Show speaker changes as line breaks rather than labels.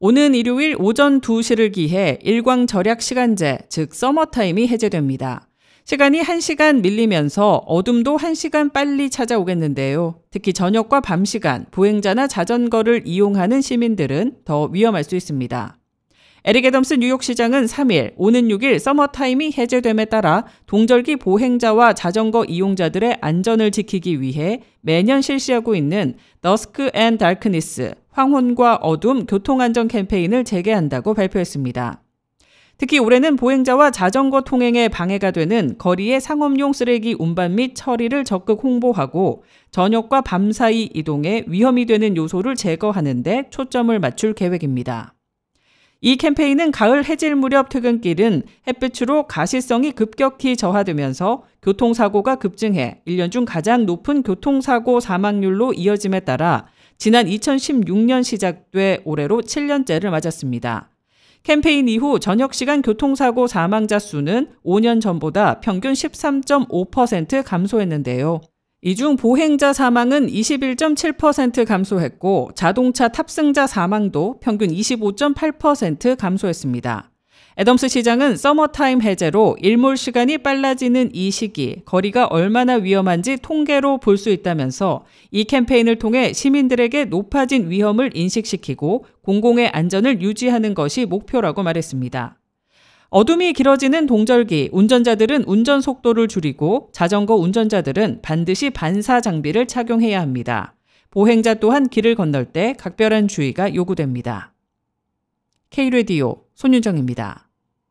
오는 일요일 오전 2시를 기해 일광 절약 시간제, 즉 서머타임이 해제됩니다. 시간이 1시간 밀리면서 어둠도 1시간 빨리 찾아오겠는데요. 특히 저녁과 밤 시간 보행자나 자전거를 이용하는 시민들은 더 위험할 수 있습니다. 에릭 애덤스 뉴욕시장은 3일 오는 6일 서머타임이 해제됨에 따라 동절기 보행자와 자전거 이용자들의 안전을 지키기 위해 매년 실시하고 있는 Dusk and Darkness 황혼과 어둠 교통안전 캠페인을 재개한다고 발표했습니다. 특히 올해는 보행자와 자전거 통행에 방해가 되는 거리의 상업용 쓰레기 운반 및 처리를 적극 홍보하고 저녁과 밤 사이 이동에 위험이 되는 요소를 제거하는 데 초점을 맞출 계획입니다. 이 캠페인은 가을 해질 무렵 퇴근길은 햇빛으로 가시성이 급격히 저하되면서 교통사고가 급증해 1년 중 가장 높은 교통사고 사망률로 이어짐에 따라 지난 2016년 시작돼 올해로 7년째를 맞았습니다. 캠페인 이후 저녁 시간 교통사고 사망자 수는 5년 전보다 평균 13.5% 감소했는데요. 이 중 보행자 사망은 21.7% 감소했고 자동차 탑승자 사망도 평균 25.8% 감소했습니다. 애덤스 시장은 서머타임 해제로 일몰 시간이 빨라지는 이 시기 거리가 얼마나 위험한지 통계로 볼 수 있다면서 이 캠페인을 통해 시민들에게 높아진 위험을 인식시키고 공공의 안전을 유지하는 것이 목표라고 말했습니다. 어둠이 길어지는 동절기 운전자들은 운전 속도를 줄이고 자전거 운전자들은 반드시 반사 장비를 착용해야 합니다. 보행자 또한 길을 건널 때 각별한 주의가 요구됩니다. K-레디오 손윤정입니다.